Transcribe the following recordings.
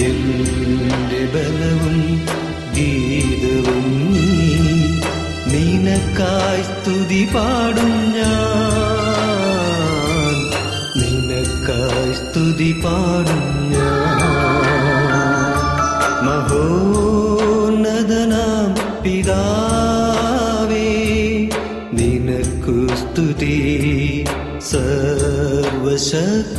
എന്റെ ബലവും ഗീതവും നിനക്കായി സ്തുതി പാടും ഞാൻ. നിനക്കായി സ്തുതി പാടും ഞാൻ. മഹോന്നതനാം പിതാവേ നിനക്കു സ്തുതി സർവശക്തനാം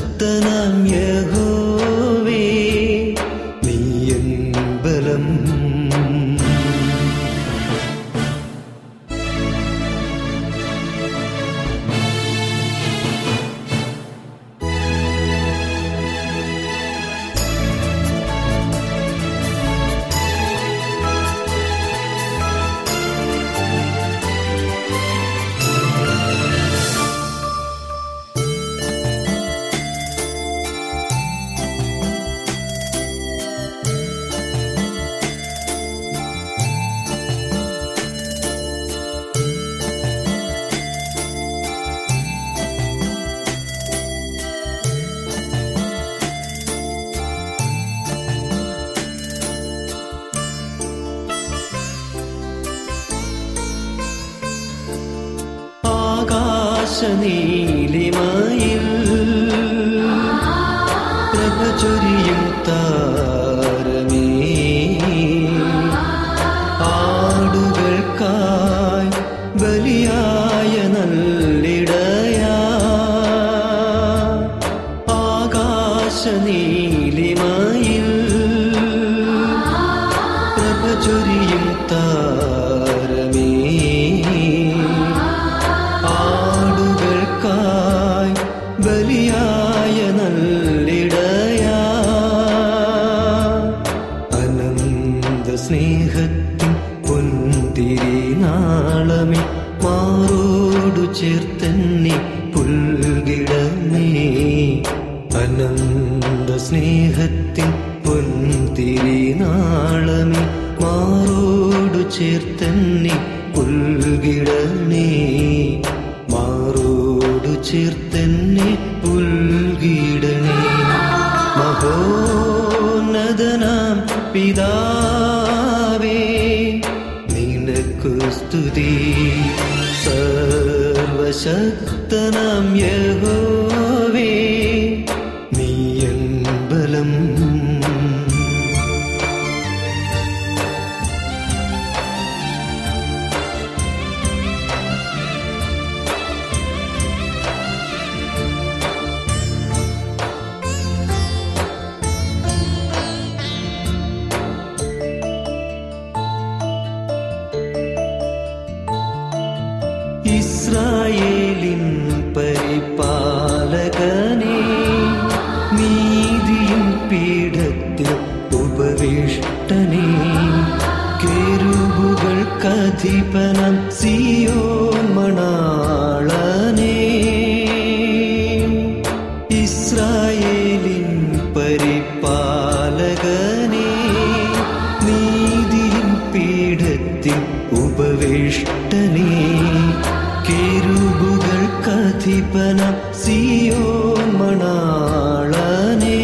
പ്രഭചൊരിയും താരമേ കഥിപനം സിയോൻ മണാളനേ.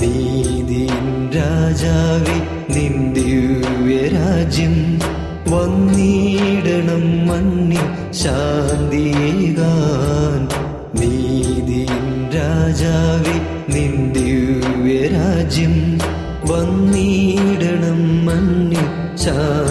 നീതിൻ രാജാവി നിൻ ദിവ്യരാജ്യം വന്നിടണം മണ്ണി ശാന്തിയേകാൻ. നീതിൻ രാജാവി നിൻ ദിവ്യരാജ്യം വന്നിടണം മണ്ണി ശാന്തിയേകാൻ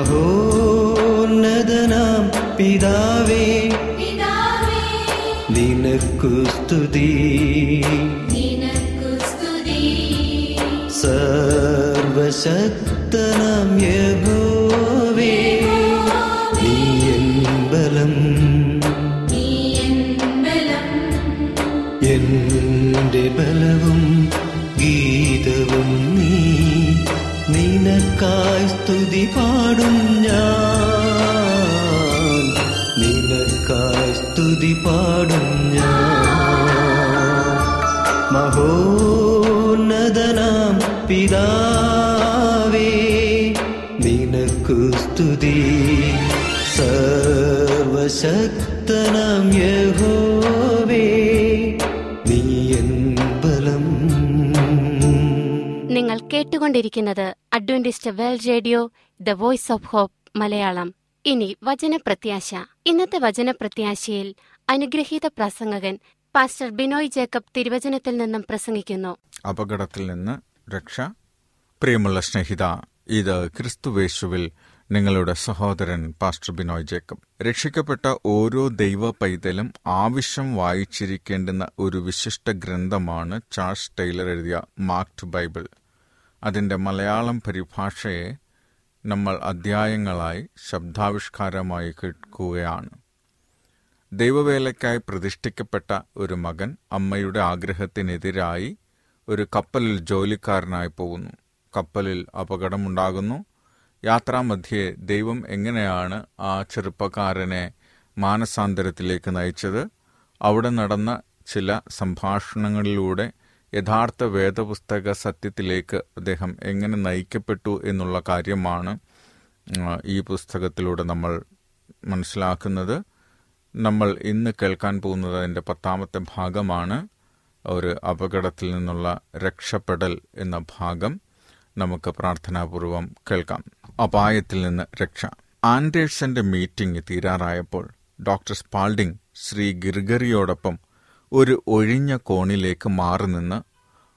മഹോന്നതനാം പിതാവേ പിതാവേ നിനക്കു സ്തുതി. നിനക്കു സ്തുതി. സർവശക്തനാം യഹോവേ നീ എൻ ബലം. നീ എൻ ബലം. എന്റെ ബലവും ഗീതവും നീ. നിനക്കായി സ്തുതി പാടും ഞാൻ. നിനക്കായി സ്തുതി പാടും ഞാൻ. മഹോന്നതനാം പിതാവേ നിനക്ക് സ്തുതി. സർവശക്തനാം യഹോവേ നിങ്ങൾ കേട്ടുകൊണ്ടിരിക്കുന്നത് Adventist world radio the voice of hope Malayalam. ഇനി വചനപ്രത്യാശ. ഇന്നത്തെ വചനപ്രത്യാശയിൽ അനുഗ്രഹീത പ്രസംഗകൻ പാസ്റ്റർ ബിനോയ് ജേക്കബ് തിരുവചനത്തിൽ നിന്നും പ്രസംഗിക്കുന്നു. അപകടത്തിൽ നിന്ന് രക്ഷ. പ്രിയമുള്ള സ്നേഹിത ഇത് ക്രിസ്തുവേശുവിൽ നിങ്ങളുടെ സഹോദരൻ പാസ്റ്റർ ബിനോയ് ജേക്കബ്. രക്ഷിക്കപ്പെട്ട ഓരോ ദൈവ പൈതലും ആവശ്യം വായിച്ചിരിക്കേണ്ടുന്ന ഒരു വിശിഷ്ട ഗ്രന്ഥമാണ് ചാൾസ് ടൈലർ എഴുതിയ മാർക്ട് ബൈബിൾ. അതിന്റെ മലയാളം പരിഭാഷയെ നമ്മൾ അധ്യായങ്ങളായി ശബ്ദാവിഷ്കാരമായി കേൾക്കുകയാണ്. ദൈവവേലയ്ക്കായി പ്രതിഷ്ഠിക്കപ്പെട്ട ഒരു മകൻ അമ്മയുടെ ആഗ്രഹത്തിനെതിരായി ഒരു കപ്പലിൽ ജോലിക്കാരനായി പോകുന്നു. കപ്പലിൽ അപകടമുണ്ടാകുന്നു. യാത്രാമധ്യേ ദൈവം എങ്ങനെയാണ് ആ ചെറുപ്പക്കാരനെ മാനസാന്തരത്തിലേക്ക് നയിച്ചത്? അവിടെ നടന്ന ചില സംഭാഷണങ്ങളിലൂടെ യഥാർത്ഥ വേദപുസ്തക സത്യത്തിലേക്ക് അദ്ദേഹം എങ്ങനെ നയിക്കപ്പെട്ടു എന്നുള്ള കാര്യമാണ് ഈ പുസ്തകത്തിലൂടെ നമ്മൾ മനസ്സിലാക്കുന്നത്. നമ്മൾ ഇന്ന് കേൾക്കാൻ പോകുന്നത് അതിന്റെ പത്താമത്തെ ഭാഗമാണ് ഒരു അപകടത്തിൽ നിന്നുള്ള രക്ഷപ്പെടൽ എന്ന ഭാഗം. നമുക്ക് പ്രാർത്ഥനാപൂർവം കേൾക്കാം. അപായത്തിൽ നിന്ന് രക്ഷ. ആൻഡേഴ്സന്റെ മീറ്റിംഗ് തീരാറായപ്പോൾ ഡോക്ടർ സ്പാൾഡിംഗ് ശ്രീ ഗിർഗറിയോടൊപ്പം ഒരു ഒഴിഞ്ഞ കോണിലേക്ക് മാറി നിന്ന്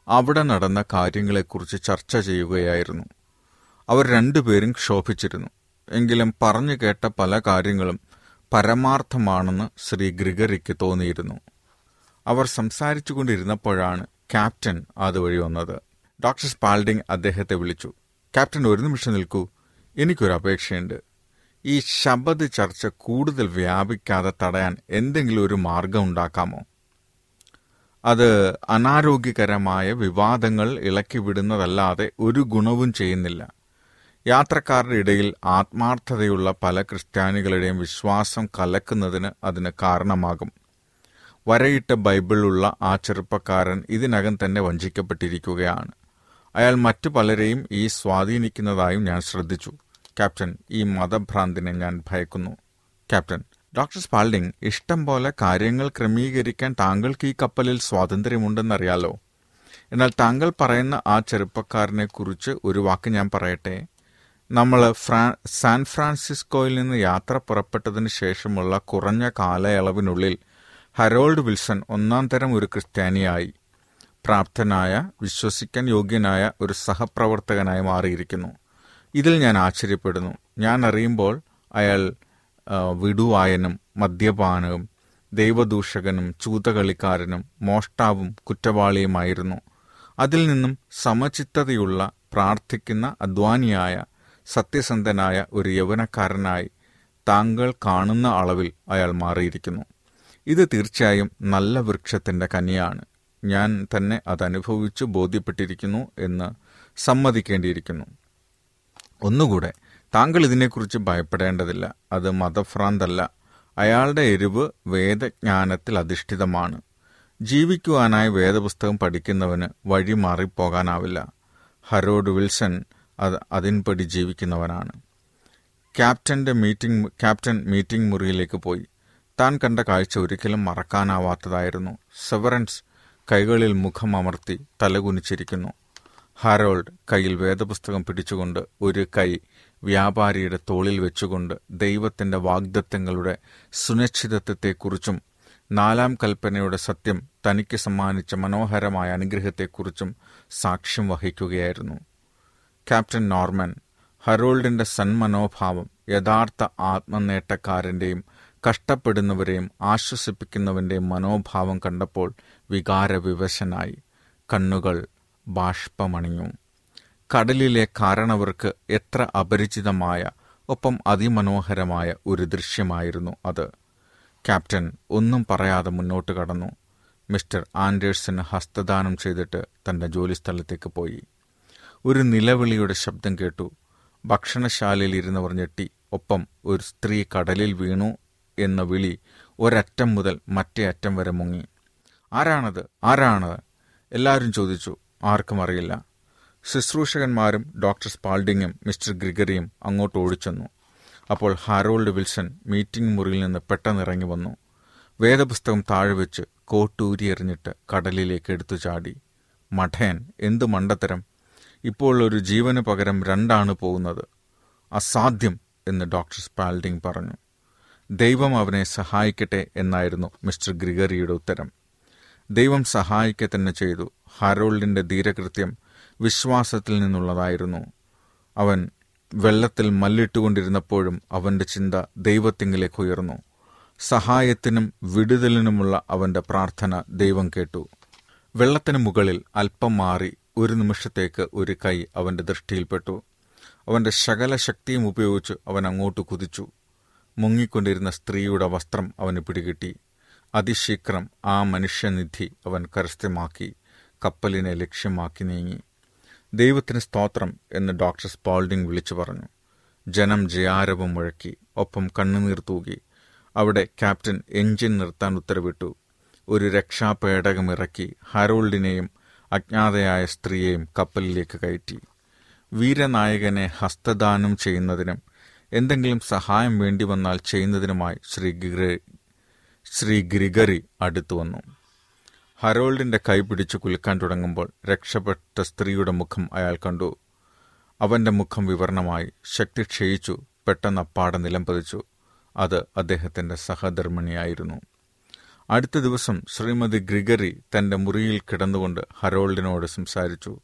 അവിടെ നടന്ന കാര്യങ്ങളെക്കുറിച്ച് ചർച്ച ചെയ്യുകയായിരുന്നു. അവർ രണ്ടുപേരും ക്ഷോഭിച്ചിരുന്നു. എങ്കിലും പറഞ്ഞു കേട്ട പല കാര്യങ്ങളും പരമാർത്ഥമാണെന്ന് ശ്രീ ഗ്രിഗറിക്ക് തോന്നിയിരുന്നു. അവർ സംസാരിച്ചുകൊണ്ടിരുന്നപ്പോഴാണ് ക്യാപ്റ്റൻ അതുവഴി വന്നത്. ഡോക്ടർ സ്പാൾഡിംഗ് അദ്ദേഹത്തെ വിളിച്ചു. ക്യാപ്റ്റൻ ഒരു നിമിഷം നിൽക്കൂ. എനിക്കൊരു അപേക്ഷയുണ്ട്. ഈ ശബദ് ചർച്ച കൂടുതൽ വ്യാപിക്കാതെ തടയാൻ എന്തെങ്കിലും ഒരു മാർഗം ഉണ്ടാക്കാമോ? അത് അനാരോഗ്യകരമായ വിവാദങ്ങൾ ഇളക്കി വിടുന്നതല്ലാതെ ഒരു ഗുണവും ചെയ്യുന്നില്ല. യാത്രക്കാരുടെ ഇടയിൽ ആത്മാർത്ഥതയുള്ള പല ക്രിസ്ത്യാനികളുടെയും വിശ്വാസം കലക്കുന്നതിന് അതിന് കാരണമാകും. വരയിട്ട ബൈബിളുള്ള ആ ചെറുപ്പക്കാരൻ ഇതിനകം തന്നെ വഞ്ചിക്കപ്പെട്ടിരിക്കുകയാണ്. അയാൾ മറ്റു പലരെയും ഈ സ്വാധീനിക്കുന്നതായും ഞാൻ ശ്രദ്ധിച്ചു. ക്യാപ്റ്റൻ ഈ മതഭ്രാന്തിനെ ഞാൻ ഭയക്കുന്നു. ക്യാപ്റ്റൻ ഡോക്ടർ സ്പാൾഡിംഗ് ഇഷ്ടം പോലെ കാര്യങ്ങൾ ക്രമീകരിക്കാൻ താങ്കൾക്ക് ഈ കപ്പലിൽ സ്വാതന്ത്ര്യമുണ്ടെന്നറിയാലോ? എന്നാൽ താങ്കൾ പറയുന്ന ആ ചെറുപ്പക്കാരനെ കുറിച്ച് ഒരു വാക്ക് ഞാൻ പറയട്ടെ. നമ്മൾ ഫ്രാ സാൻ ഫ്രാൻസിസ്കോയിൽ നിന്ന് യാത്ര പുറപ്പെട്ടതിന് ശേഷമുള്ള കുറഞ്ഞ കാലയളവിനുള്ളിൽ ഹരോൾഡ് വിൽസൺ ഒന്നാം തരം ഒരു ക്രിസ്ത്യാനിയായി പ്രാപ്തനായ വിശ്വസിക്കാൻ യോഗ്യനായ ഒരു സഹപ്രവർത്തകനായി മാറിയിരിക്കുന്നു. ഇതിൽ ഞാൻ ആശ്ചര്യപ്പെടുന്നു. ഞാൻ അറിയുമ്പോൾ അയാൾ വിടുവായനും മദ്യപാനവും ദൈവദൂഷകനും ചൂതകളിക്കാരനും മോഷ്ടാവും കുറ്റവാളിയുമായിരുന്നു. അതിൽ നിന്നും സമചിത്തതയുള്ള പ്രാർത്ഥിക്കുന്ന അധ്വാനിയായ സത്യസന്ധനായ ഒരു യൗവനക്കാരനായി താങ്കൾ കാണുന്ന അളവിൽ അയാൾ മാറിയിരിക്കുന്നു. ഇത് തീർച്ചയായും നല്ല വൃക്ഷത്തിന്റെ കനിയാണ്. ഞാൻ തന്നെ അതനുഭവിച്ചു ബോധ്യപ്പെട്ടിരിക്കുന്നു എന്ന് സമ്മതിക്കേണ്ടിയിരിക്കുന്നു. ഒന്നുകൂടെ താങ്കൾ ഇതിനെക്കുറിച്ച് ഭയപ്പെടേണ്ടതില്ല. അത് മതഭ്രാന്തല്ല. അയാളുടെ എരിവ് വേദജ്ഞാനത്തിൽ അധിഷ്ഠിതമാണ്. ജീവിക്കുവാനായി വേദപുസ്തകം പഠിക്കുന്നവന് വഴി മാറിപ്പോകാനാവില്ല. ഹരോഡ് വിൽസൺ അത് അതിൻപടി ജീവിക്കുന്നവനാണ്. ക്യാപ്റ്റന്റെ മീറ്റിംഗ് ക്യാപ്റ്റൻ മീറ്റിംഗ് മുറിയിലേക്ക് പോയി. താൻ കണ്ട കാഴ്ച ഒരിക്കലും മറക്കാനാവാത്തതായിരുന്നു. സെവറൻസ് കൈകളിൽ മുഖം അമർത്തി തലകുനിച്ചിരിക്കുന്നു. ഹാരോൾഡ് കയ്യിൽ വേദപുസ്തകം പിടിച്ചുകൊണ്ട് ഒരു കൈ വ്യാപാരിയുടെ തോളിൽ വെച്ചുകൊണ്ട് ദൈവത്തിന്റെ വാഗ്ദത്തങ്ങളുടെ സുനിശ്ചിതത്വത്തെക്കുറിച്ചും നാലാം കൽപ്പനയുടെ സത്യം തനിക്ക് സമ്മാനിച്ച മനോഹരമായ അനുഗ്രഹത്തെക്കുറിച്ചും സാക്ഷ്യം വഹിക്കുകയായിരുന്നു. ക്യാപ്റ്റൻ നോർമൻ ഹറോൾഡിന്റെ സന്മനോഭാവം യഥാർത്ഥ ആത്മനേട്ടക്കാരന്റെയും കഷ്ടപ്പെടുന്നവരെയും ആശ്വസിപ്പിക്കുന്നവന്റെയും മനോഭാവം കണ്ടപ്പോൾ വികാരവിവശനായി. കണ്ണുകൾ ബാഷ്പമണിഞ്ഞു. കടലിലെ കാരണവർക്ക് എത്ര അപരിചിതമായ ഒപ്പം അതിമനോഹരമായ ഒരു ദൃശ്യമായിരുന്നു അത്. ക്യാപ്റ്റൻ ഒന്നും പറയാതെ മുന്നോട്ട് കടന്നു. മിസ്റ്റർ ആൻഡേഴ്സന് ഹസ്തദാനം ചെയ്തിട്ട് തന്റെ ജോലിസ്ഥലത്തേക്ക് പോയി. ഒരു നിലവിളിയുടെ ശബ്ദം കേട്ടു. ഭക്ഷണശാലയിൽ ഇരുന്നവർ ഞെട്ടി. ഒപ്പം ഒരു സ്ത്രീ കടലിൽ വീണു എന്ന വിളി ഒരറ്റം മുതൽ മറ്റേ അറ്റം വരെ മുങ്ങി. ആരാണത്? ആരാണത്? എല്ലാവരും ചോദിച്ചു. ആർക്കും അറിയില്ല. ശുശ്രൂഷകന്മാരും ഡോക്ടർ സ്പാൾഡിങ്ങും മിസ്റ്റർ ഗ്രിഗറിയും അങ്ങോട്ട് ഓടിച്ചെന്നു. അപ്പോൾ ഹാരോൾഡ് വിൽസൺ മീറ്റിംഗ് മുറിയിൽ നിന്ന് പെട്ടെന്നിറങ്ങി വന്നു. വേദപുസ്തകം താഴെ വെച്ച് കോട്ടൂരി എറിഞ്ഞിട്ട് കടലിലേക്ക് എടുത്തു ചാടി. മഠയൻ എന്തു മണ്ടത്തരം? ഇപ്പോൾ ഒരു ജീവന് പകരം രണ്ടാണ് പോകുന്നത്. അസാധ്യം എന്ന് ഡോക്ടർ സ്പാൽഡിംഗ് പറഞ്ഞു. ദൈവം അവനെ സഹായിക്കട്ടെ എന്നായിരുന്നു മിസ്റ്റർ ഗ്രിഗറിയുടെ ഉത്തരം. ദൈവം സഹായിക്കുക തന്നെ ചെയ്തു. ഹാരോൾഡിന്റെ ധീരകൃത്യം വിശ്വാസത്തിൽ നിന്നുള്ളതായിരുന്നു. അവൻ വെള്ളത്തിൽ മല്ലിട്ടുകൊണ്ടിരുന്നപ്പോഴും അവന്റെ ചിന്ത ദൈവത്തിങ്കിലേക്ക് ഉയർന്നു. സഹായത്തിനും വിടുതലിനുമുള്ള അവന്റെ പ്രാർത്ഥന ദൈവം കേട്ടു. വെള്ളത്തിന് മുകളിൽ അല്പം മാറി ഒരു നിമിഷത്തേക്ക് ഒരു കൈ അവന്റെ ദൃഷ്ടിയിൽപ്പെട്ടു. അവന്റെ ശകല ശക്തിയും ഉപയോഗിച്ച് അവൻ അങ്ങോട്ട് കുതിച്ചു. മുങ്ങിക്കൊണ്ടിരുന്ന സ്ത്രീയുടെ വസ്ത്രം അവന് പിടികിട്ടി. അതിശീഘ്രം ആ മനുഷ്യനിധി അവൻ കരസ്ഥമാക്കി. കപ്പലിനെ ലക്ഷ്യമാക്കി നീങ്ങി. ദൈവത്തിന് സ്തോത്രം എന്ന് ഡോക്ടർ സ്പാൾഡിംഗ് വിളിച്ചു പറഞ്ഞു. ജനം ജയാരവം മുഴക്കി ഒപ്പം കണ്ണുനീർ തൂകി. അവിടെ ക്യാപ്റ്റൻ എഞ്ചിൻ നിർത്താൻ ഉത്തരവിട്ടു. ഒരു രക്ഷാപേടകം ഇറക്കി ഹരോൾഡിനെയും അജ്ഞാതയായ സ്ത്രീയെയും കപ്പലിലേക്ക് കയറ്റി. വീരനായകനെ ഹസ്തദാനം ചെയ്യുന്നതിനും എന്തെങ്കിലും സഹായം വേണ്ടി വന്നാൽ ചെയ്യുന്നതിനുമായി ശ്രീ ശ്രീ ഗ്രിഗറി അടുത്തു വന്നു. ഹരോൾഡിന്റെ കൈ പിടിച്ചു കുലുക്കാൻ തുടങ്ങുമ്പോൾ രക്ഷപ്പെട്ട സ്ത്രീയുടെ മുഖം അയാൾ കണ്ടു. അവന്റെ മുഖം വിവരണമായി ശക്തി ക്ഷയിച്ചു പെട്ടെന്ന് അപ്പാടെ നിലം പതിച്ചു അത് അദ്ദേഹത്തിന്റെ സഹധർമ്മിണിയായിരുന്നു. അടുത്ത ദിവസം ശ്രീമതി ഗ്രിഗറി തന്റെ മുറിയിൽ കിടന്നുകൊണ്ട് ഹരോൾഡിനോട് സംസാരിച്ചു.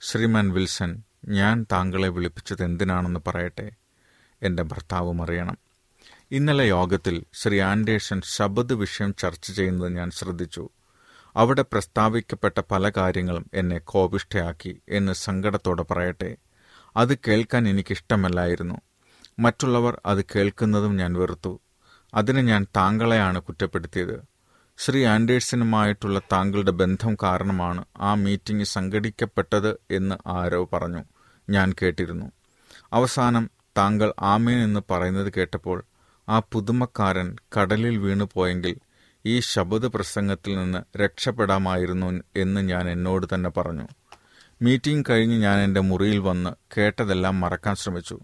ശ്രീമാൻ വിൽസൺ ഞാൻ താങ്കളെ വിളിപ്പിച്ചത് എന്തിനാണെന്ന് പറയട്ടെ? എന്റെ ഭർത്താവും അറിയണം. ഇന്നലെ യോഗത്തിൽ ശ്രീ ആൻഡേഴ്സൺ ശബദ് വിഷയം ചർച്ച ചെയ്യുന്നത് ഞാൻ ശ്രദ്ധിച്ചു. അവിടെ പ്രസ്താവിക്കപ്പെട്ട പല കാര്യങ്ങളും എന്നെ കോപിഷ്ഠയാക്കി എന്ന് സങ്കടത്തോടെ പറയട്ടെ. അത് കേൾക്കാൻ എനിക്കിഷ്ടമല്ലായിരുന്നു. മറ്റുള്ളവർ അത് കേൾക്കുന്നതും ഞാൻ വെറുത്തു. അതിന് ഞാൻ താങ്കളെയാണ് കുറ്റപ്പെടുത്തിയത്. ശ്രീ ആൻഡേഴ്സനുമായിട്ടുള്ള താങ്കളുടെ ബന്ധം കാരണമാണ് ആ മീറ്റിംഗ് സംഘടിക്കപ്പെട്ടത് എന്ന് ആരോ പറഞ്ഞു. ഞാൻ കേട്ടിരുന്നു. അവസാനം താങ്കൾ ആമേൻ എന്ന് പറയുന്നത് കേട്ടപ്പോൾ ആ പുതുമക്കാരൻ കടലിൽ വീണു പോയെങ്കിൽ ഈ ശബദ പ്രസംഗത്തിൽ നിന്ന് രക്ഷപ്പെടാമായിരുന്നു എന്ന് ഞാൻ എന്നോട് തന്നെ പറഞ്ഞു. മീറ്റിംഗ് കഴിഞ്ഞ് ഞാൻ എന്റെ മുറിയിൽ വന്ന് കേട്ടതെല്ലാം മറക്കാൻ ശ്രമിച്ചു.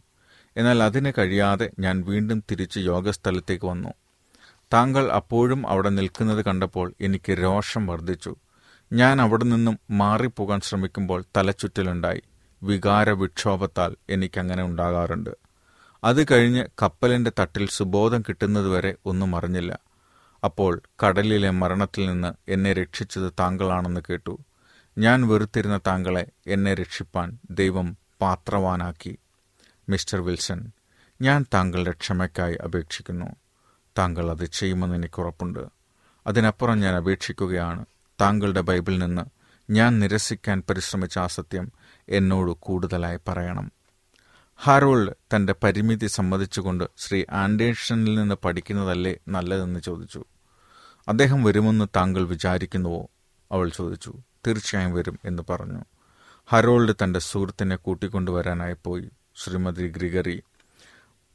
എന്നാൽ അതിന് കഴിയാതെ ഞാൻ വീണ്ടും തിരിച്ച് യോഗസ്ഥലത്തേക്ക് വന്നു. താങ്കൾ അപ്പോഴും അവിടെ നിൽക്കുന്നത് കണ്ടപ്പോൾ എനിക്ക് രോഷം വർദ്ധിച്ചു. ഞാൻ അവിടെ നിന്നും മാറിപ്പോകാൻ ശ്രമിക്കുമ്പോൾ തലച്ചുറ്റലുണ്ടായി വികാര വിക്ഷോഭത്താൽ എനിക്കങ്ങനെ ഉണ്ടാകാറുണ്ട്. അത് കഴിഞ്ഞ് കപ്പലിന്റെ തട്ടിൽ സുബോധം കിട്ടുന്നതുവരെ ഒന്നും അറിഞ്ഞില്ല. അപ്പോൾ കടലിലെ മരണത്തിൽ നിന്ന് എന്നെ രക്ഷിച്ചത് താങ്കളാണെന്ന് കേട്ടു. ഞാൻ വെറുത്തിരുന്ന താങ്കളെ എന്നെ രക്ഷിപ്പാൻ ദൈവം പാത്രവാനാക്കി. മിസ്റ്റർ വിൽസൺ ഞാൻ താങ്കളുടെ ക്ഷമയ്ക്കായി അപേക്ഷിക്കുന്നു. താങ്കൾ അത് ചെയ്യുമെന്ന് എനിക്ക് ഉറപ്പുണ്ട്. അതിനപ്പുറം ഞാൻ അപേക്ഷിക്കുകയാണ്. താങ്കളുടെ ബൈബിളിൽ നിന്ന് ഞാൻ നിരസിക്കാൻ പരിശ്രമിച്ച ആ സത്യം എന്നോട് കൂടുതലായി പറയണം. ഹാരോൾഡ് തന്റെ പരിമിതി സമ്മതിച്ചുകൊണ്ട് ശ്രീ ആൻഡേഴ്സണിൽ നിന്ന് പഠിക്കുന്നതല്ലേ നല്ലതെന്ന് ചോദിച്ചു. അദ്ദേഹം വരുമെന്ന് താങ്കൾ വിചാരിക്കുന്നുവോ? അവൾ ചോദിച്ചു. തീർച്ചയായും വരും എന്ന് പറഞ്ഞു. ഹരോൾഡ് തന്റെ സുഹൃത്തിനെ കൂട്ടിക്കൊണ്ടുവരാനായി പോയി. ശ്രീമതി ഗ്രിഗറി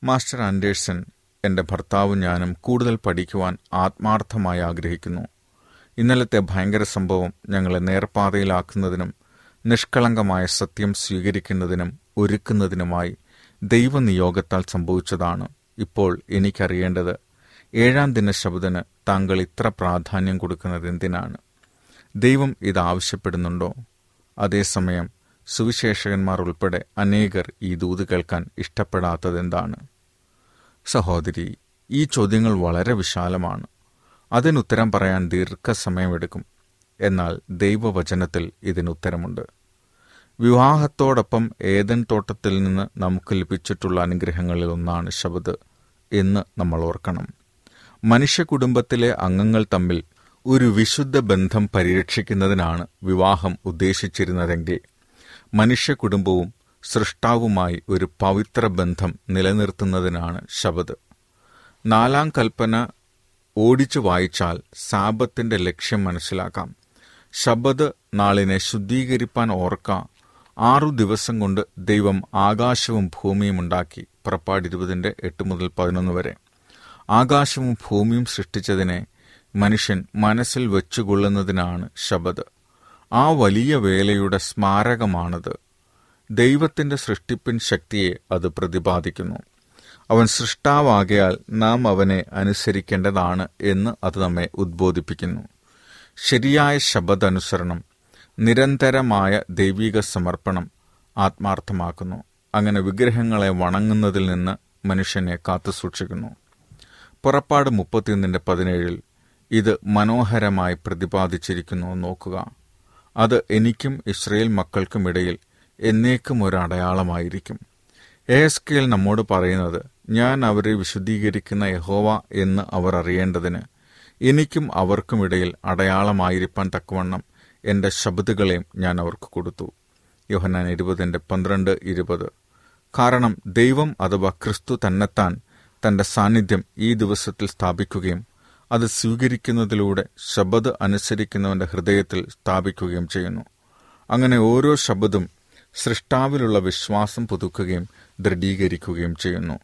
മാസ്റ്റർ ആൻഡേഴ്സൺ എന്റെ ഭർത്താവും ഞാനും കൂടുതൽ പഠിക്കുവാൻ ആത്മാർത്ഥമായി ആഗ്രഹിക്കുന്നു. ഇന്നലത്തെ ഭയങ്കര സംഭവം ഞങ്ങളെ നേർപാതയിലാക്കുന്നതിനും നിഷ്കളങ്കമായ സത്യം സ്വീകരിക്കുന്നതിനും ഒരുക്കുന്നതിനുമായി ദൈവനിയോഗത്താൽ സംഭവിച്ചതാണ്. ഇപ്പോൾ എനിക്കറിയേണ്ടത് ഏഴാം ദിന ശബ്ദന് താങ്കൾ ഇത്ര പ്രാധാന്യം കൊടുക്കുന്നത് എന്തിനാണ്? ദൈവം ഇത് ആവശ്യപ്പെടുന്നുണ്ടോ? അതേസമയം സുവിശേഷകന്മാർ ഉൾപ്പെടെ അനേകർ ഈ ദൂത് കേൾക്കാൻ ഇഷ്ടപ്പെടാത്തതെന്താണ് സഹോദരി ഈ ചോദ്യങ്ങൾ വളരെ വിശാലമാണ്. അതിനുത്തരം പറയാൻ ദീർഘസമയമെടുക്കും. എന്നാൽ ദൈവവചനത്തിൽ ഇതിനുത്തരമുണ്ട്. വിവാഹത്തോടൊപ്പം ഏതൻ തോട്ടത്തിൽ നിന്ന് നമുക്ക് ലഭിച്ചിട്ടുള്ള അനുഗ്രഹങ്ങളിൽ ഒന്നാണ് ശബദ് എന്ന് നമ്മൾ ഓർക്കണം. മനുഷ്യ കുടുംബത്തിലെ അംഗങ്ങൾ തമ്മിൽ ഒരു വിശുദ്ധ ബന്ധം പരിരക്ഷിക്കുന്നതിനാണ് വിവാഹം ഉദ്ദേശിച്ചിരുന്നതെങ്കിൽ മനുഷ്യ കുടുംബവും സൃഷ്ടാവുമായി ഒരു പവിത്ര ബന്ധം നിലനിർത്തുന്നതിനാണ് ശബദ് നാലാം കൽപ്പന ഓടിച്ചു വായിച്ചാൽ സാപത്തിന്റെ ലക്ഷ്യം മനസ്സിലാക്കാം. ശബദ് നാളിനെ ശുദ്ധീകരിപ്പാൻ ഓർക്ക ആറു ദിവസം കൊണ്ട് ദൈവം ആകാശവും ഭൂമിയും ഉണ്ടാക്കി. പുറപ്പാട് ഇരുപതിന്റെ എട്ട് മുതൽ പതിനൊന്ന് വരെ. ആകാശവും ഭൂമിയും സൃഷ്ടിച്ചതിനെ മനുഷ്യൻ മനസ്സിൽ വെച്ചുകൊള്ളുന്നതിനാണ് ശബദ്. ആ വലിയ വേലയുടെ സ്മാരകമാണത്. ദൈവത്തിന്റെ സൃഷ്ടിപ്പിൻ ശക്തിയെ അത് പ്രതിപാദിക്കുന്നു. അവൻ സൃഷ്ടാവാകയാൽ നാം അവനെ അനുസരിക്കേണ്ടതാണ് എന്ന് അത് നമ്മെ ഉദ്ബോധിപ്പിക്കുന്നു. ശരിയായ ശബദനുസരണം നിരന്തരമായ ദൈവിക സമർപ്പണം ആത്മാർത്ഥമാക്കുന്നു. അങ്ങനെ വിഗ്രഹങ്ങളെ വണങ്ങുന്നതിൽ നിന്ന് മനുഷ്യനെ കാത്തുസൂക്ഷിക്കുന്നു. പുറപ്പാട് മുപ്പത്തിയൊന്നിന്റെ പതിനേഴിൽ ഇത് മനോഹരമായി പ്രതിപാദിച്ചിരിക്കുന്നു നോക്കുക. അത് എനിക്കും ഇസ്രയേൽ മക്കൾക്കുമിടയിൽ എന്നേക്കും ഒരു അടയാളമായിരിക്കും. എസ്കേൽ നമ്മോട് പറയുന്നത് ഞാൻ അവരെ വിശുദ്ധീകരിക്കുന്ന യഹോവ എന്ന് അവർ അറിയേണ്ടതിന് എനിക്കും അവർക്കുമിടയിൽ അടയാളമായിരിക്കാൻ തക്കവണ്ണം എന്റെ ശബ്ദങ്ങളെയും ഞാൻ അവർക്ക് കൊടുത്തു. യോഹന്നാൻ ഇരുപതിന്റെ പന്ത്രണ്ട് ഇരുപത്. കാരണം ദൈവം അഥവാ ക്രിസ്തു തന്നെത്താൻ തന്റെ സാന്നിധ്യം ഈ ദിവസത്തിൽ സ്ഥാപിക്കുകയും അത് സ്വീകരിക്കുന്നതിലൂടെ ശബദ് അനുസരിക്കുന്നവന്റെ ഹൃദയത്തിൽ സ്ഥാപിക്കുകയും ചെയ്യുന്നു. അങ്ങനെ ഓരോ ശബദും സൃഷ്ടാവിലുള്ള വിശ്വാസം പുതുക്കുകയും ദൃഢീകരിക്കുകയും ചെയ്യുന്നു.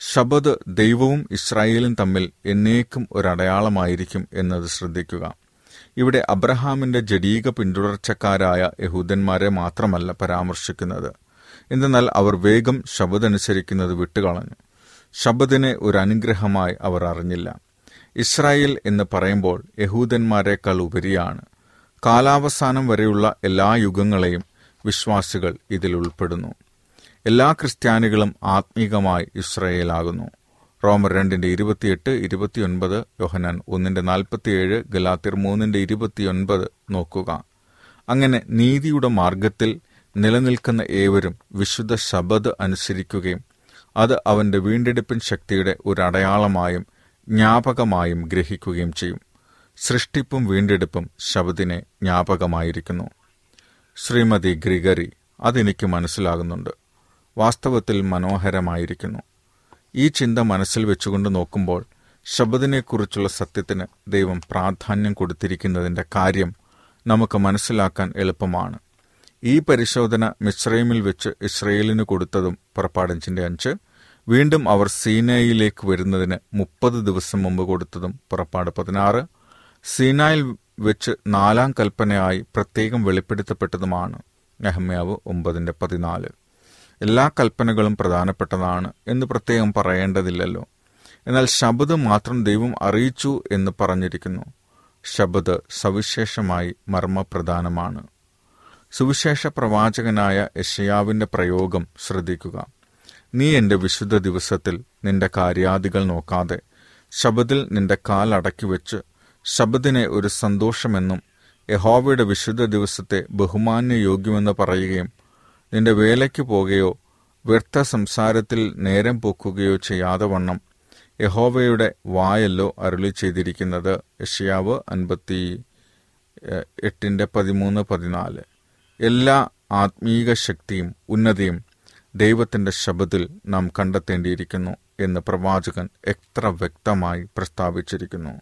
ശബദ് ദൈവവും ഇസ്രായേലും തമ്മിൽ എന്നേക്കും ഒരടയാളമായിരിക്കും എന്നത് ശ്രദ്ധിക്കുക. ഇവിടെ അബ്രഹാമിന്റെ ജഡീക പിന്തുടർച്ചക്കാരായ യഹൂദന്മാരെ മാത്രമല്ല പരാമർശിക്കുന്നത്. എന്തെന്നാൽ അവർ വേഗം ശബദനുസരിക്കുന്നത് വിട്ടുകളഞ്ഞു. ശബദിനെ ഒരു അനുഗ്രഹമായി അവർ അറിഞ്ഞില്ല. ഇസ്രായേൽ എന്ന് പറയുമ്പോൾ യഹൂദന്മാരെക്കാൾ ഉപരിയാണ്. കാലാവസാനം വരെയുള്ള എല്ലാ യുഗങ്ങളെയും വിശ്വാസികൾ ഇതിൽ ഉൾപ്പെടുന്നു. എല്ലാ ക്രിസ്ത്യാനികളും ആത്മീകമായി ഇസ്രയേലാകുന്നു. റോമർ രണ്ടിന്റെ ഇരുപത്തിയെട്ട് ഇരുപത്തിയൊൻപത് യോഹനാൻ ഒന്നിന്റെ നാൽപ്പത്തിയേഴ് ഗലാത്തിർ മൂന്നിന്റെ ഇരുപത്തിയൊൻപത് നോക്കുക. അങ്ങനെ നീതിയുടെ മാർഗത്തിൽ നിലനിൽക്കുന്ന ഏവരും വിശുദ്ധ ശബദ് അനുസരിക്കുകയും അത് അവന്റെ വീണ്ടെടുപ്പിൻ ശക്തിയുടെ ഒരു അടയാളമായും ജ്ഞാപകമായും ഗ്രഹിക്കുകയും ചെയ്യും. സൃഷ്ടിപ്പും വീണ്ടെടുപ്പും ശബദിനെ ജ്ഞാപകമായിരിക്കുന്നു. ശ്രീമതി ഗ്രിഗറി അതെനിക്ക് മനസ്സിലാകുന്നുണ്ട്. വാസ്തവത്തിൽ മനോഹരമായിരിക്കുന്നു. ഈ ചിന്ത മനസ്സിൽ വെച്ചുകൊണ്ട് നോക്കുമ്പോൾ ശബദിനെക്കുറിച്ചുള്ള സത്യത്തിന് ദൈവം പ്രാധാന്യം കൊടുത്തിരിക്കുന്നതിന്റെ കാര്യം നമുക്ക് മനസ്സിലാക്കാൻ എളുപ്പമാണ്. ഈ പരിശോധന മിശ്രൈമിൽ വെച്ച് ഇസ്രയേലിന് കൊടുത്തതും പുറപ്പാടഞ്ചിന്റെ അഞ്ച്. വീണ്ടും അവർ സീനായിലേക്ക് വരുന്നതിന് മുപ്പത് ദിവസം മുമ്പ് കൊടുത്തതും പുറപ്പാട് പതിനാറ്. സീനായിൽ വെച്ച് നാലാം കൽപ്പനയായി പ്രത്യേകം വെളിപ്പെടുത്തപ്പെട്ടതുമാണ് നെഹമ്യാവ് ഒമ്പതിന്റെ പതിനാല്. എല്ലാ കൽപ്പനകളും പ്രധാനപ്പെട്ടതാണ് എന്ന് പ്രത്യേകം പറയേണ്ടതില്ലല്ലോ. എന്നാൽ ശബദ് മാത്രം ദൈവം അറിയിച്ചു എന്ന് പറഞ്ഞിരിക്കുന്നു. ശബദ് സവിശേഷമായി മർമ്മപ്രധാനമാണ്. സുവിശേഷ പ്രവാചകനായ യഷയാവിന്റെ പ്രയോഗം ശ്രദ്ധിക്കുക. നീ എന്റെ വിശുദ്ധ ദിവസത്തിൽ നിന്റെ കാര്യാദികൾ നോക്കാതെ ശബദിൽ നിന്റെ കാൽ അടക്കി വെച്ച് ശബദിനെ ഒരു സന്തോഷമെന്നും യഹോവയുടെ വിശുദ്ധ ദിവസത്തെ ബഹുമാന്യ യോഗ്യമെന്ന് പറയുകയും നിന്റെ വേലയ്ക്ക് പോകുകയോ വ്യർത്ഥ സംസാരത്തിൽ നേരം പോക്കുകയോ ചെയ്യാതെ വണ്ണം യഹോവയുടെ വായല്ലോ അരുളി ചെയ്തിരിക്കുന്നത് യഷ്യാവ് അൻപത്തി എട്ടിന്റെ പതിമൂന്ന് പതിനാല്. എല്ലാ ആത്മീക ശക്തിയും ഉന്നതിയും ദൈവത്തിന്റെ ശബ്ദത്തിൽ നാം കണ്ടെത്തേണ്ടിയിരിക്കുന്നു എന്ന് പ്രവാചകൻ എത്ര വ്യക്തമായി പ്രസ്താവിച്ചിരിക്കുന്നു.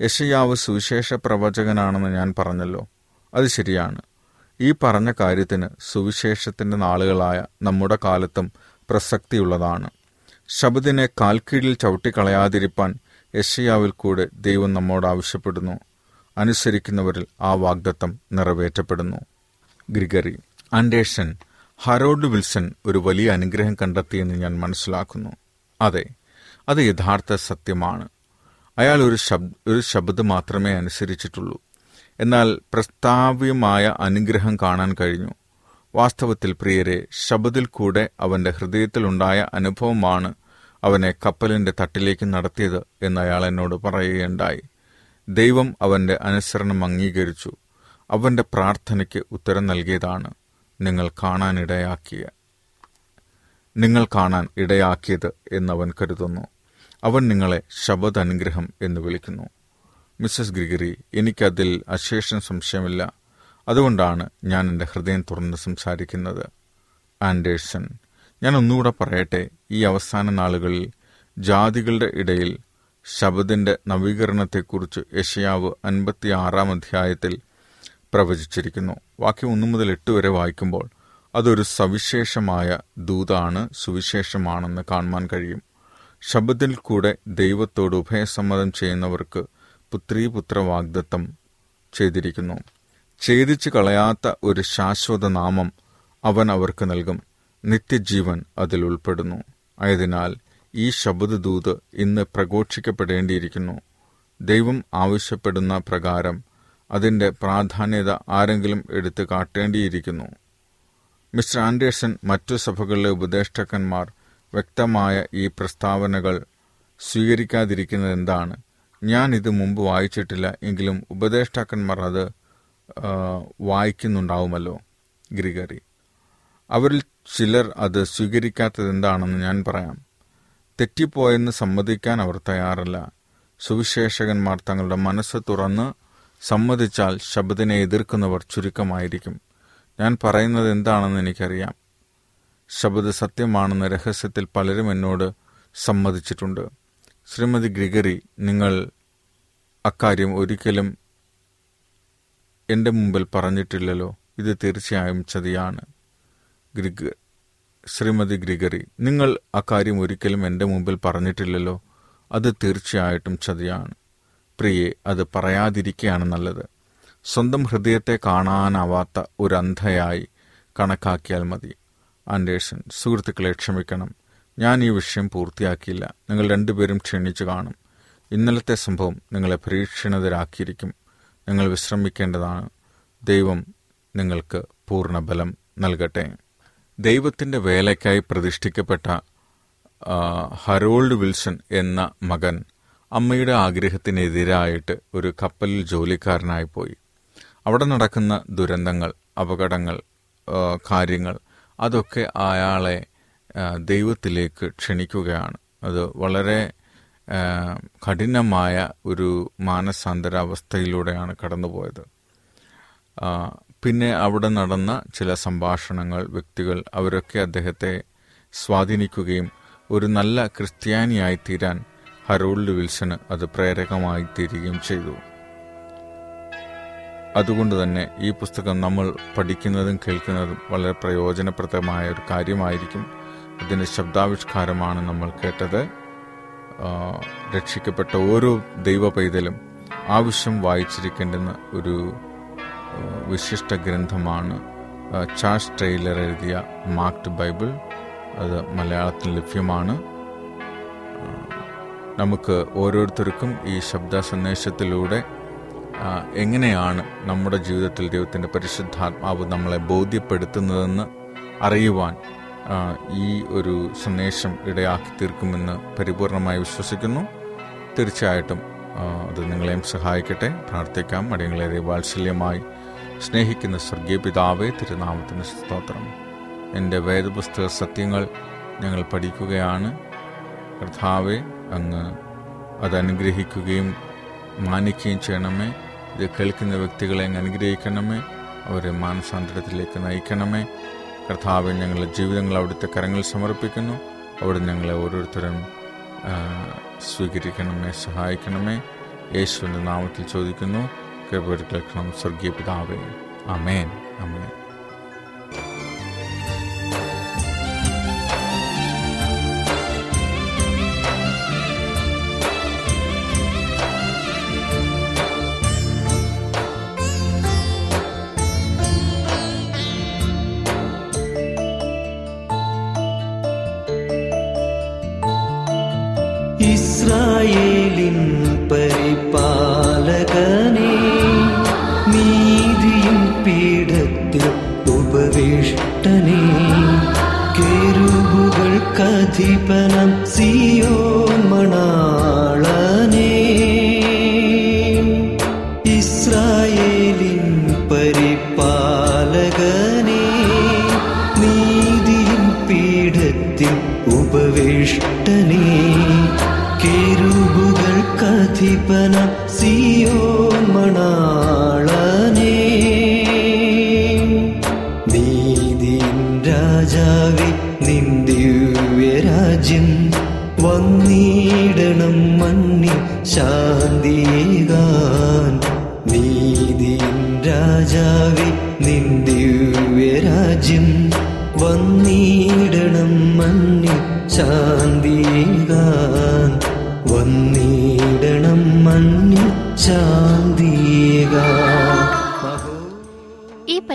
യശയാവ് സുവിശേഷ പ്രവചകനാണെന്ന് ഞാൻ പറഞ്ഞല്ലോ. അത് ശരിയാണ്. ഈ പറഞ്ഞ കാര്യത്തിന് സുവിശേഷത്തിന്റെ നാളുകളായ നമ്മുടെ കാലത്തും പ്രസക്തിയുള്ളതാണ്. ശബദിനെ കാൽക്കീഴിൽ ചവിട്ടിക്കളയാതിരിപ്പാൻ യശയാവിൽ കൂടെ ദൈവം നമ്മോട് ആവശ്യപ്പെടുന്നു. അനുസരിക്കുന്നവരിൽ ആ വാഗ്ദത്തം നിറവേറ്റപ്പെടുന്നു. ഗ്രിഗറി. ആൻഡേഴ്സൺ ഹറോൾഡ് വിൽസൺ ഒരു വലിയ അനുഗ്രഹം കണ്ടെത്തിയെന്ന് ഞാൻ മനസ്സിലാക്കുന്നു. അതെ അത് യഥാർത്ഥ സത്യമാണ്. അയാൾ ഒരു ശബ്ദ ഒരു ശബ്ദം മാത്രമേ അനുസരിച്ചിട്ടുള്ളൂ. എന്നാൽ പ്രസ്താവ്യമായ അനുഗ്രഹം കാണാൻ കഴിഞ്ഞു. വാസ്തവത്തിൽ പ്രിയരെ ശബ്ദത്തിൽ കൂടെ അവന്റെ ഹൃദയത്തിലുണ്ടായ അനുഭവമാണ് അവനെ കപ്പലിന്റെ തട്ടിലേക്ക് നടത്തിയത് എന്ന് അയാൾ എന്നോട് പറയുകയുണ്ടായി. ദൈവം അവന്റെ അനുസരണം അംഗീകരിച്ചു. അവന്റെ പ്രാർത്ഥനയ്ക്ക് ഉത്തരം നൽകിയതാണ് നിങ്ങൾ കാണാനിടയാക്കിയ നിങ്ങൾ കാണാൻ ഇടയാക്കിയത് എന്നവൻ കരുതുന്നു. അവൻ നിങ്ങളെ ശബദ് അനുഗ്രഹം എന്ന് വിളിക്കുന്നു. മിസ്സസ് ഗ്രിഗറി എനിക്കതിൽ അശേഷം സംശയമില്ല. അതുകൊണ്ടാണ് ഞാൻ എന്റെ ഹൃദയം തുറന്ന് സംസാരിക്കുന്നത്. ആൻഡേഴ്സൺ ഞാൻ ഒന്നുകൂടെ പറയട്ടെ ഈ അവസാന നാളുകളിൽ ജാതികളുടെ ഇടയിൽ ശബദിന്റെ നവീകരണത്തെക്കുറിച്ച് യഷയാവ് അൻപത്തിയാറാം അധ്യായത്തിൽ പ്രവചിച്ചിരിക്കുന്നു. വാക്യം ഒന്നു മുതൽ എട്ട് വരെ വായിക്കുമ്പോൾ അതൊരു സവിശേഷമായ ദൂതാണ് സുവിശേഷമാണെന്ന് കാണുവാൻ കഴിയും. ശബ്ദത്തിൽ കൂടെ ദൈവത്തോട് ഉഭയസമ്മതം ചെയ്യുന്നവർക്ക് പുത്രീപുത്ര വാഗ്ദത്തം ചെയ്തിരിക്കുന്നു. ഛേദിച്ചു കളയാത്ത ഒരു ശാശ്വത നാമം അവൻ അവർക്ക് നൽകും. നിത്യജീവൻ അതിൽ ഉൾപ്പെടുന്നു. ആയതിനാൽ ഈ ശബ്ദദൂത് ഇന്ന് പ്രഘോഷിക്കപ്പെടേണ്ടിയിരിക്കുന്നു. ദൈവം ആവശ്യപ്പെടുന്ന പ്രകാരം അതിന്റെ പ്രാധാന്യത ആരെങ്കിലും എടുത്തു കാട്ടേണ്ടിയിരിക്കുന്നു. മിസ്റ്റർ ആൻഡേഴ്സൺ മറ്റു സഭകളിലെ ഉപദേഷ്ടാക്കന്മാർ വ്യക്തമായ ഈ പ്രസ്താവനകൾ സ്വീകരിക്കാതിരിക്കുന്നത് എന്താണ് ഞാൻ ഇത് മുമ്പ് വായിച്ചിട്ടില്ല എങ്കിലും ഉപദേഷ്ടാക്കന്മാർ അത് വായിക്കുന്നുണ്ടാവുമല്ലോ ഗ്രിഗറി. അവരിൽ ചിലർ അത് സ്വീകരിക്കാത്തത് എന്താണെന്ന് ഞാൻ പറയാം. തെറ്റിപ്പോയെന്ന് സമ്മതിക്കാൻ അവർ തയ്യാറല്ല. സുവിശേഷകന്മാർ തങ്ങളുടെ മനസ്സ് തുറന്ന് സമ്മതിച്ചാൽ ശബ്ദത്തിനെ എതിർക്കുന്നവർ ചുരുക്കമായിരിക്കും. ഞാൻ പറയുന്നത് എന്താണെന്ന് എനിക്കറിയാം. ശബ്ദ സത്യമാണെന്ന രഹസ്യത്തിൽ പലരും എന്നോട് സമ്മതിച്ചിട്ടുണ്ട്. ശ്രീമതി ഗ്രിഗറി നിങ്ങൾ അക്കാര്യം ഒരിക്കലും എന്റെ മുമ്പിൽ പറഞ്ഞിട്ടില്ലല്ലോ. ഇത് തീർച്ചയായും ചതിയാണ്. ഗ്രിഗ് ശ്രീമതി ഗ്രിഗറി നിങ്ങൾ അക്കാര്യം ഒരിക്കലും എന്റെ മുമ്പിൽ പറഞ്ഞിട്ടില്ലല്ലോ. അത് തീർച്ചയായിട്ടും ചതിയാണ്. പ്രിയെ അത് പറയാതിരിക്കുകയാണ് നല്ലത്. സ്വന്തം ഹൃദയത്തെ കാണാനാവാത്ത ഒരു അന്ധയായി കണക്കാക്കിയാൽ മതി. ആൻഡേഴ്സൺ സുഹൃത്തുക്കളെ ക്ഷമിക്കണം. ഞാൻ ഈ വിഷയം പൂർത്തിയാക്കിയില്ല. നിങ്ങൾ രണ്ടുപേരും ക്ഷണിച്ചു കാണും. ഇന്നലത്തെ സംഭവം നിങ്ങളെ പരീക്ഷണിതരാക്കിയിരിക്കും നിങ്ങൾ വിശ്രമിക്കേണ്ടതാണ്. ദൈവം നിങ്ങൾക്ക് പൂർണ ബലം നൽകട്ടെ. ദൈവത്തിന്റെ വേലയ്ക്കായി പ്രതിഷ്ഠിക്കപ്പെട്ട ഹരോൾഡ് വിൽസൺ എന്ന മകൻ അമ്മയുടെ ആഗ്രഹത്തിനെതിരായിട്ട് ഒരു കപ്പലിൽ ജോലിക്കാരനായി പോയി. അവിടെ നടക്കുന്ന ദുരന്തങ്ങൾ അപകടങ്ങൾ കാര്യങ്ങൾ അതൊക്കെ അയാളെ ദൈവത്തിലേക്ക് ക്ഷണിക്കുകയാണ്. അത് വളരെ കഠിനമായ ഒരു മാനസാന്തരാവസ്ഥയിലൂടെയാണ് കടന്നുപോയത്. പിന്നെ അവിടെ നടന്ന ചില സംഭാഷണങ്ങൾ വ്യക്തികൾ അവരൊക്കെ അദ്ദേഹത്തെ സ്വാധീനിക്കുകയും ഒരു നല്ല ക്രിസ്ത്യാനിയായി തീരാൻ ഹരോൾഡ് വിൽസന് അത് പ്രേരകമായി തീരുകയും ചെയ്തു. അതുകൊണ്ട് തന്നെ ഈ പുസ്തകം നമ്മൾ പഠിക്കുന്നതും കേൾക്കുന്നതും വളരെ പ്രയോജനപ്രദമായ ഒരു കാര്യമായിരിക്കും. അതിന്റെ ശബ്ദാവിഷ്കാരമാണ് നമ്മൾ കേട്ടത്. രക്ഷിക്കപ്പെട്ട ഓരോ ദൈവ പൈതലും ആവശ്യം വായിച്ചിരിക്കേണ്ടുന്ന ഒരു വിശിഷ്ട ഗ്രന്ഥമാണ് ചാൾസ് ട്രെയിലർ എഴുതിയ മാർക്ഡ് ബൈബിൾ. അത് മലയാളത്തിൽ ലഭ്യമാണ്. നമുക്ക് ഓരോരുത്തർക്കും ഈ ശബ്ദ സന്ദേശത്തിലൂടെ എങ്ങനെയാണ് നമ്മുടെ ജീവിതത്തിൽ ദൈവത്തിന്റെ പരിശുദ്ധാത്മാവ് നമ്മളെ ബോധ്യപ്പെടുത്തുന്നതെന്ന് അറിയുവാൻ ഈ ഒരു സന്ദേശം ഇടയാക്കി തീർക്കുമെന്ന് പരിപൂർണമായി വിശ്വസിക്കുന്നു. തീർച്ചയായിട്ടും അത് നിങ്ങളെയും സഹായിക്കട്ടെ. പ്രാർത്ഥിക്കാം. അടിയങ്ങളേറെ വാത്സല്യമായി സ്നേഹിക്കുന്ന സ്വർഗീയ പിതാവേ തിരുനാമത്തിന് സ്തോത്രം. എന്റെ വേദപുസ്തക സത്യങ്ങൾ ഞങ്ങൾ പഠിക്കുകയാണ്. കർത്താവെ അങ്ങ് അത് അനുഗ്രഹിക്കുകയും മാനിക്കുകയും ചെയ്യണമേ. ഇത് കേൾക്കുന്ന വ്യക്തികളെ അങ്ങ് അനുഗ്രഹിക്കണമേ. അവരെ മാനസാന്തരത്തിലേക്ക് നയിക്കണമേ. കർത്താവ് ഞങ്ങളുടെ ജീവിതങ്ങൾ അവിടുത്തെ കരങ്ങളിൽ സമർപ്പിക്കുന്നു. അവിടെ ഞങ്ങളെ ഓരോരുത്തരും സ്വീകരിക്കണമേ സഹായിക്കണമേ. യേശുവിന്റെ നാമത്തിൽ ചോദിക്കുന്നു. കൃപ കേൾക്കണം സ്വർഗീയ പിതാവേ. അമേൻ അമേൻ കെരുബുകൾക്കധിപനം സിയോൻ മണാളനെ. ഇസ്രായേലിൻ പരിപാലകനേ നീതിയും പീഠത്തിൽ ഉപവിഷ്ടനെ. സിയോ സിയോൻ